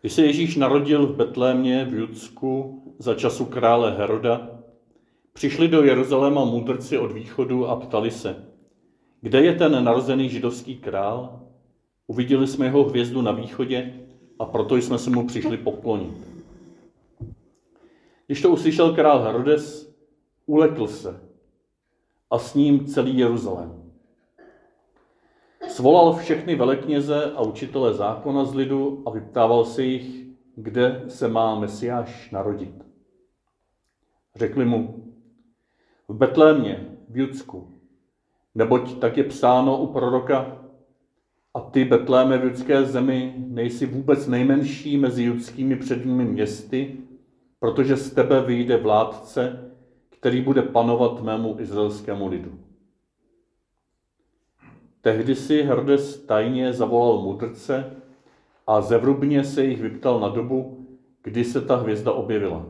Když se Ježíš narodil v Betlémě v Judsku za času krále Heroda, přišli do Jeruzaléma mudrci od východu a ptali se, kde je ten narozený židovský král? Uviděli jsme jeho hvězdu na východě a proto jsme se mu přišli poklonit. Když to uslyšel král Herodes, ulekl se a s ním celý Jeruzalém. Svolal všechny velekněze a učitele zákona z lidu a vyptával se jich, kde se má Mesiáš narodit. Řekli mu, v Betlémě, v Judsku, neboť tak je psáno u proroka, a ty, Betléme v judské zemi, nejsi vůbec nejmenší mezi judskými předními městy, protože z tebe vyjde vládce, který bude panovat mému izraelskému lidu. Tehdy si Herodes tajně zavolal mudrce a zevrubně se jich vyptal na dobu, kdy se ta hvězda objevila.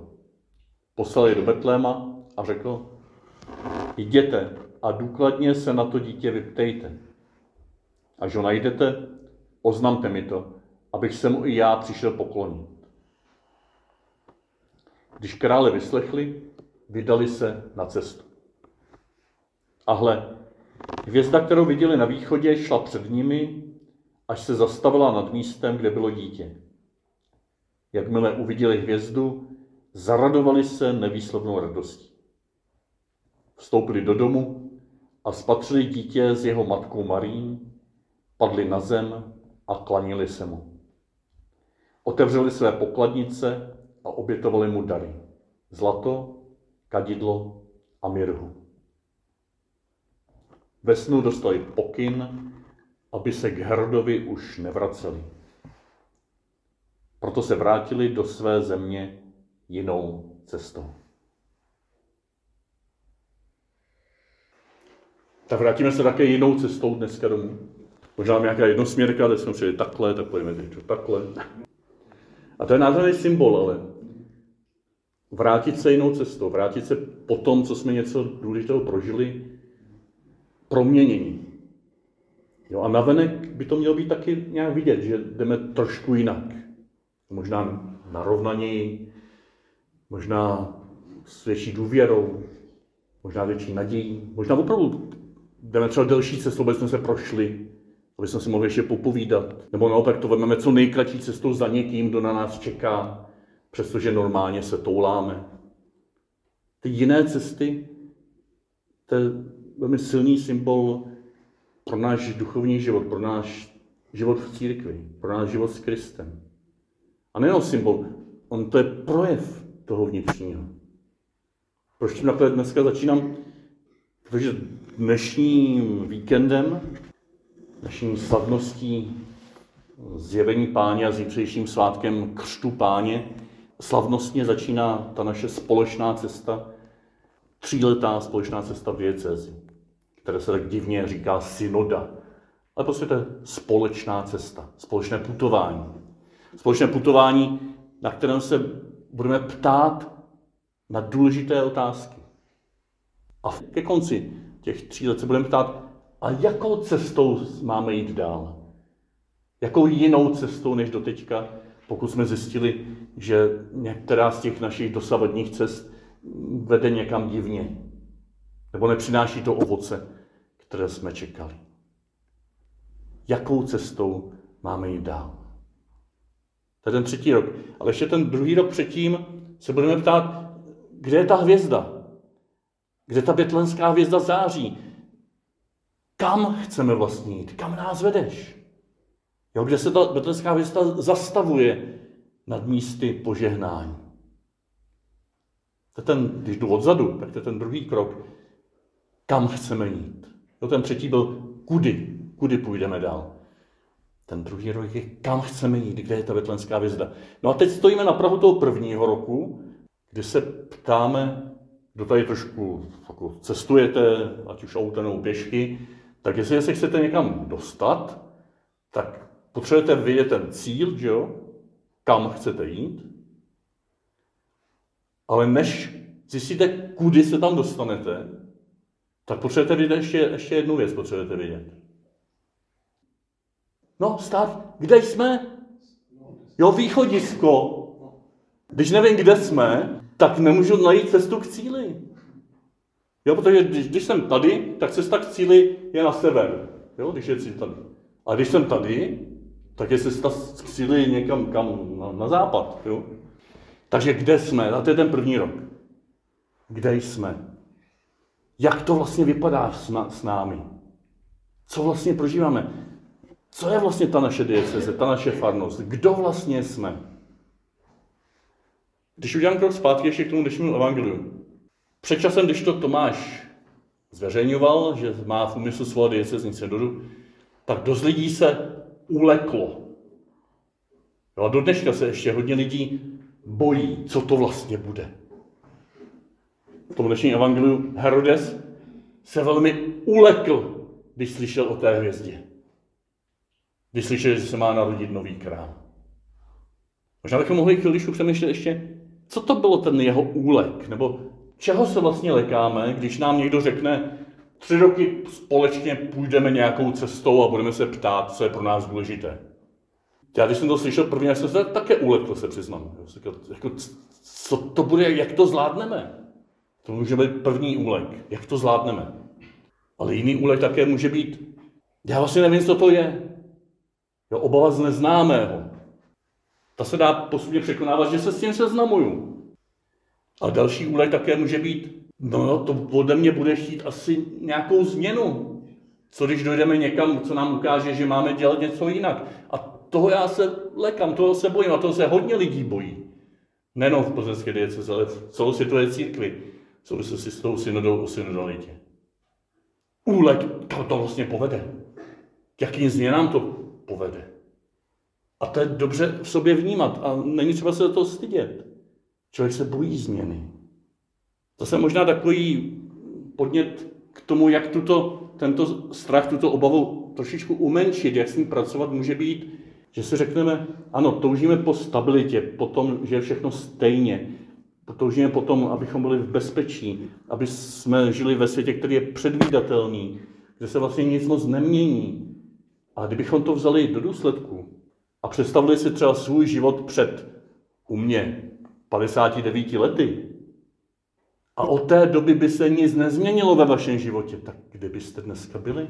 Poslal je do Betléma a řekl, jděte a důkladně se na to dítě vyptejte. Až ho najdete, oznamte mi to, abych se mu i já přišel poklonit. Když krále vyslechli, vydali se na cestu. A hle, hvězda, kterou viděli na východě, šla před nimi, až se zastavila nad místem, kde bylo dítě. Jakmile uviděli hvězdu, zaradovali se nevýslovnou radostí. Vstoupili do domu a spatřili dítě s jeho matkou Marí, padli na zem a klanili se mu. Otevřeli své pokladnice a obětovali mu dary. Zlato, kadidlo a mirhu. Ve snu dostali pokyn, aby se k Herodovi už nevraceli. Proto se vrátili do své země jinou cestou. Tak vrátíme se také jinou cestou dneska domů. Možná nějaká jednosměrka, kde jsme přijeli takhle, tak pojďme teď takhle. A to je nádherný symbol, ale vrátit se jinou cestou, vrátit se po tom, co jsme něco důležitého prožili, proměnění. Jo, a navenek by to mělo být taky nějak vidět, že jdeme trošku jinak. Možná narovnaněji, možná s větší důvěrou, možná větší nadějí, možná opravdu jdeme třeba delší cestou, aby jsme se prošli, aby jsme si mohli ještě popovídat. Nebo naopak to vezmeme co nejkratší cestou za někým, kdo na nás čeká, přestože normálně se touláme. Ty jiné cesty, to velmi silný symbol pro náš duchovní život, pro náš život v církvi, pro náš život s Kristem. A nejenom symbol, on to je projev toho vnitřního. Proč tím takhle dneska začínám? Protože dnešním víkendem, dnešní slavností zjevení páně a zítřejším svátkem křtu páně, slavnostně začíná ta naše společná cesta, tříletá společná cesta v diecezi, které se tak divně říká synoda. Ale prostě to je společná cesta, společné putování. Společné putování, na kterém se budeme ptát na důležité otázky. A ke konci těch tří let se budeme ptát, a jakou cestou máme jít dál? Jakou jinou cestou než doteďka, pokud jsme zjistili, že některá z těch našich dosavadních cest vede někam divně, nebo nepřináší to ovoce, které jsme čekali. Jakou cestou máme jít dál? To je ten třetí rok. Ale ještě ten druhý rok předtím se budeme ptát, kde je ta hvězda? Kde ta betlenská hvězda září? Kam chceme vlastně jít? Kam nás vedeš? Jo, kde se ta betlenská hvězda zastavuje nad místy požehnání? To ten, když jdu odzadu, tak to je ten druhý krok. Kam chceme jít? Jo, ten třetí byl kudy, kudy půjdeme dál. Ten druhý rok je, kam chceme jít, kde je ta betlenská hvězda. No a teď stojíme na prahu toho prvního roku, kdy se ptáme, kdo tady trošku jako cestujete, ať už autem nebo pěšky, tak jestli, jestli chcete někam dostat, tak potřebujete vědět ten cíl, že jo? kam chcete jít. Ale než zjistíte, kudy se tam dostanete, tak potřebujete vědět ještě, ještě jednu věc, potřebujete vědět. No, stát, kde jsme? Jo, východisko. Když nevím, kde jsme, tak nemůžu najít cestu k cíli. Jo, protože když, když jsem tady, tak cesta k cíli je na sever. Jo, když je cíl tady. A když jsem tady, tak je cesta k cíli někam kam, na, na západ. Jo? Takže kde jsme? A to je ten první rok. Kde jsme? Jak to vlastně vypadá s, námi? Co vlastně prožíváme? Co je vlastně ta naše dieceze, ta naše farnost? Kdo vlastně jsme? Když udělám krok zpátky ještě k tomu dnešnímu evangeliu. Před časem, když to Tomáš zveřejňoval, že má v úmyslu svolat diecezní synodu, tak dost lidí se uleklo. a do dneška se ještě hodně lidí bojí, co to vlastně bude. V tom dnešním evangeliu Herodes se velmi ulekl, když slyšel o té hvězdě. Když slyšel, že se má narodit nový král. Možná bychom mohli chvíličku přemýšlet ještě, co to bylo ten jeho úlek, nebo čeho se vlastně lekáme, když nám někdo řekne, tři roky společně půjdeme nějakou cestou a budeme se ptát, co je pro nás důležité. Já když jsem to slyšel první, já jsem se také ulekl, se přiznám. Jako, co to bude, jak to zvládneme? To může být první úlek, jak to zvládneme. Ale jiný úlek také může být, já vlastně nevím, co to je. Jo, obava z neznámého. Ta se dá postupně překonávat, že se s tím seznamuju. A další úlek také může být, no to ode mě bude chtít asi nějakou změnu. Co když dojdeme někam, co nám ukáže, že máme dělat něco jinak. A toho já se lekám, toho se bojím a toho se hodně lidí bojí. Nejenom v plzeňské dieceze, ale v celosvětové církvi v souvislosti s tou synodou o synodalitě. Úlek, kam to vlastně povede. K jakým změnám to povede. A to je dobře v sobě vnímat a není třeba se to stydět. Člověk se bojí změny. To je možná takový podnět k tomu, jak tuto, tento strach, tuto obavu trošičku umenšit, jak s ním pracovat může být, že si řekneme, ano, toužíme po stabilitě, po tom, že je všechno stejně, toužíme po tom, abychom byli v bezpečí, aby jsme žili ve světě, který je předvídatelný, kde se vlastně nic moc nemění. A kdybychom to vzali do důsledku a představili si třeba svůj život před u mě 59 lety a od té doby by se nic nezměnilo ve vašem životě, tak kde byste dneska byli?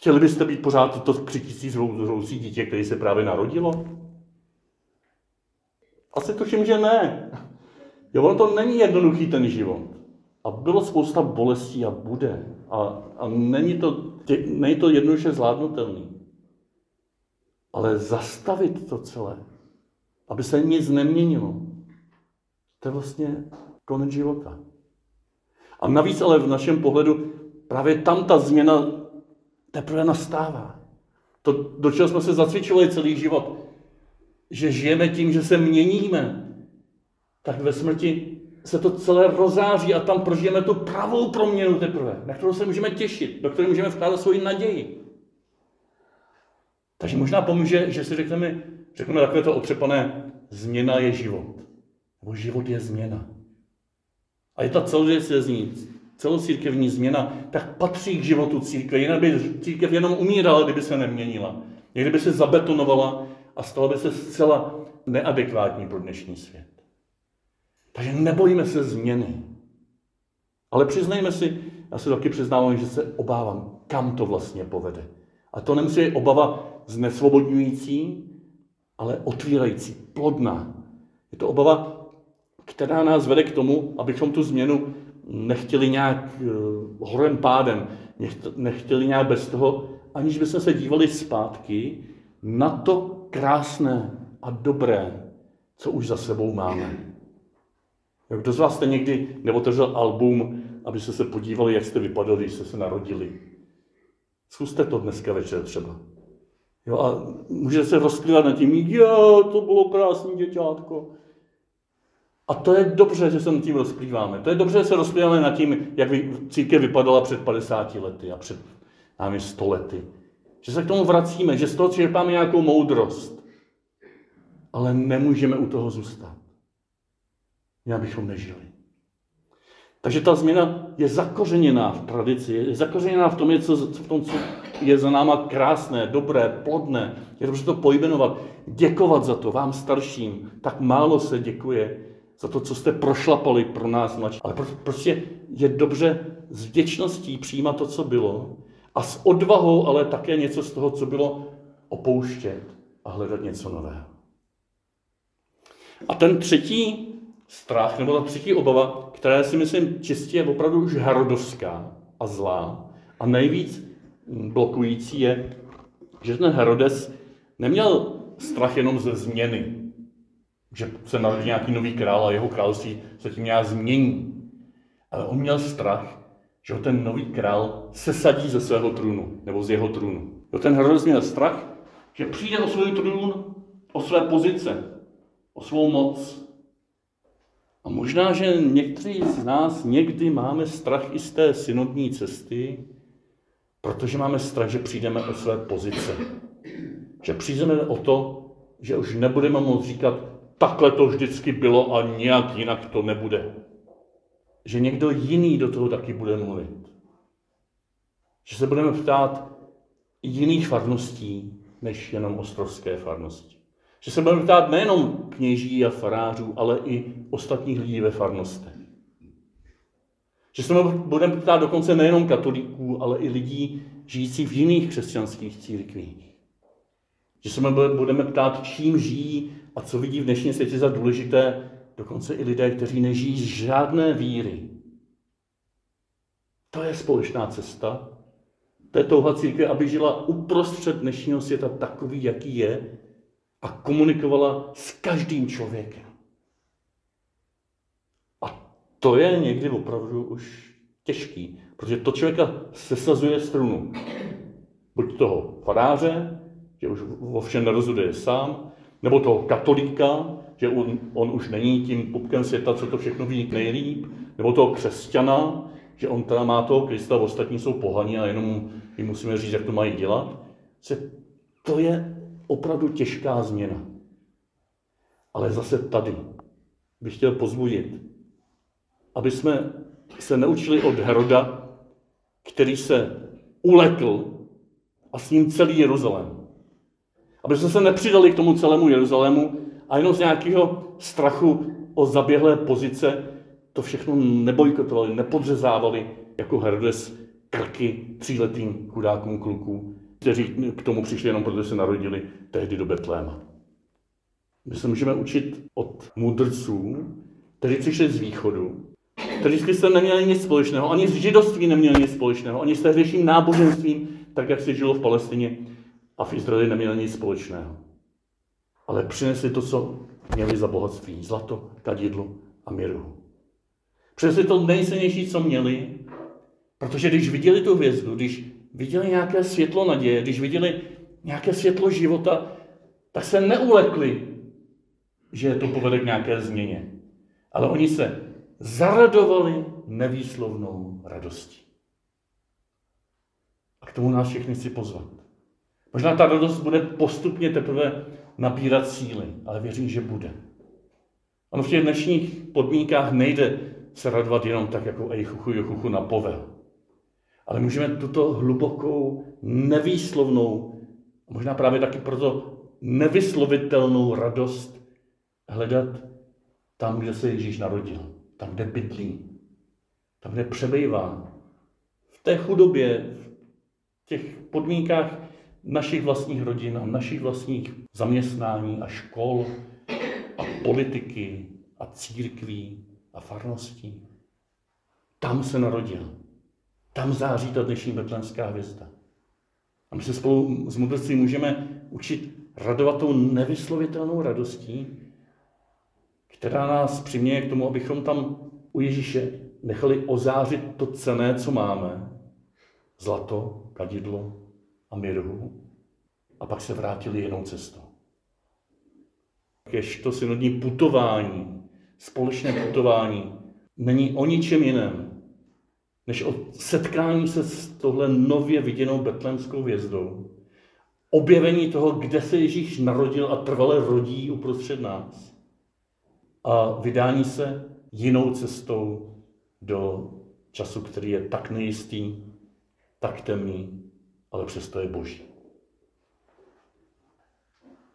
Chtěli byste být pořád to křitící zhroucí dítě, které se právě narodilo? Asi tuším, že ne. Jo, ono to není jednoduchý ten život. A bylo spousta bolestí a bude. A, a není, to, tě, není to jednoduše zvládnutelný. Ale zastavit to celé, aby se nic neměnilo, to je vlastně konec života. A navíc ale v našem pohledu právě tam ta změna teprve nastává. To, do čeho jsme se zacvičovali celý život, že žijeme tím, že se měníme, tak ve smrti se to celé rozáří a tam prožijeme tu pravou proměnu teprve, na kterou se můžeme těšit, do které můžeme vkládat svoji naději. Takže možná pomůže, že si řekneme, řekneme takové to otřepané, změna je život. Nebo život je změna. A je ta celocírkevní, celocírkevní změna, tak patří k životu církve. Jinak by církev jenom umírala, kdyby se neměnila. Kdyby se zabetonovala a stala by se zcela neadekvátní pro dnešní svět. Takže nebojíme se změny. Ale přiznejme si, já se taky přiznávám, že se obávám, kam to vlastně povede. A to nemusí být obava znesvobodňující, ale otvírající, plodná. Je to obava, která nás vede k tomu, abychom tu změnu nechtěli nějak uh, horem pádem, nechtěli nějak bez toho, aniž bychom se dívali zpátky na to krásné a dobré, co už za sebou máme. Kdo z vás jste někdy neotevřel album, abyste se podívali, jak jste vypadali, když jste se narodili? Zkuste to dneska večer třeba. Jo, a můžete se rozklivat nad tím, jo, to bylo krásný děťátko. A to je dobře, že se nad tím rozplýváme. To je dobře, že se rozplýváme nad tím, jak církev vypadala před 50 lety a před námi 100 lety. Že se k tomu vracíme, že z toho čerpáme nějakou moudrost. Ale nemůžeme u toho zůstat. Jinak bychom nežili. Takže ta změna je zakořeněná v tradici, je zakořeněná v tom, co, v tom, co je za náma krásné, dobré, plodné. Je dobře to pojmenovat, děkovat za to vám starším. Tak málo se děkuje za to, co jste prošlapali pro nás mladší. Ale prostě je dobře s vděčností přijímat to, co bylo a s odvahou, ale také něco z toho, co bylo, opouštět a hledat něco nového. A ten třetí strach, nebo ta třetí obava, která si myslím čistě je opravdu už herodovská a zlá a nejvíc blokující je, že ten Herodes neměl strach jenom ze změny, že se narodí nějaký nový král a jeho království se tím nějak změní. Ale on měl strach, že ho ten nový král sesadí ze svého trůnu, nebo z jeho trůnu. Jo, ten Herodes měl strach, že přijde o svůj trůn, o své pozice, o svou moc. A možná, že někteří z nás někdy máme strach i z té synodní cesty, protože máme strach, že přijdeme o své pozice. Že přijdeme o to, že už nebudeme moct říkat, takhle to vždycky bylo a nějak jinak to nebude. Že někdo jiný do toho taky bude mluvit. Že se budeme ptát jiných farností, než jenom ostrovské farnosti. Že se budeme ptát nejenom kněží a farářů, ale i ostatních lidí ve farnostech. Že se budeme ptát dokonce nejenom katolíků, ale i lidí žijících v jiných křesťanských církvích. Že se budeme ptát, čím žijí a co vidí v dnešním světě za důležité, dokonce i lidé, kteří nežijí z žádné víry. To je společná cesta. To je touha církve, aby žila uprostřed dnešního světa takový, jaký je a komunikovala s každým člověkem. A to je někdy opravdu už těžký, protože to člověka sesazuje strunu. Buď toho faráře, že už o všem nerozhoduje sám, nebo toho katolíka, že on, on už není tím pupkem světa, co to všechno ví nejlíp, nebo toho křesťana, že on teda má toho Krista, ostatní jsou pohaní a jenom jim musíme říct, jak to mají dělat. Se, to je opravdu těžká změna. Ale zase tady bych chtěl pozbudit, aby jsme se naučili od Heroda, který se ulekl a s ním celý Jeruzalém. Aby jsme se nepřidali k tomu celému Jeruzalému a jenom z nějakého strachu o zaběhlé pozice to všechno nebojkotovali, nepodřezávali jako Herodes krky tříletým chudákům kluků, kteří k tomu přišli jenom protože se narodili tehdy do Betléma. My se můžeme učit od mudrců, kteří přišli z východu, kteří s Kristem neměli nic společného, ani s židovstvím neměli nic společného, ani s tehdejším náboženstvím, tak jak se žilo v Palestině a v Izraeli neměli nic společného. Ale přinesli to, co měli za bohatství. Zlato, kadidlo a miru. Přinesli to nejcennější, co měli, protože když viděli tu hvězdu, když viděli nějaké světlo naděje, když viděli nějaké světlo života, tak se neulekli, že to povede k nějaké změně. Ale oni se zaradovali nevýslovnou radostí. A k tomu nás všechny chci pozvat. Možná ta radost bude postupně teprve nabírat síly, ale věřím, že bude. Ono v těch dnešních podmínkách nejde se radovat jenom tak, jako ej chuchu, chuchu na povel. Ale můžeme tuto hlubokou, nevýslovnou, možná právě taky proto nevyslovitelnou radost hledat tam, kde se Ježíš narodil, tam, kde bydlí, tam, kde přebývá. V té chudobě, v těch podmínkách našich vlastních rodin a našich vlastních zaměstnání a škol a politiky a církví a farností. Tam se narodil. Tam září ta dnešní betlémská hvězda. A my se spolu s mudrství můžeme učit radovat tou nevyslovitelnou radostí, která nás přiměje k tomu, abychom tam u Ježíše nechali ozářit to cené, co máme. Zlato, kadidlo a mirhu. A pak se vrátili jinou cestou. Kež to synodní putování, společné putování, není o ničem jiném, než o setkání se s tohle nově viděnou betlémskou hvězdou, objevení toho, kde se Ježíš narodil a trvale rodí uprostřed nás a vydání se jinou cestou do času, který je tak nejistý, tak temný, ale přesto je boží.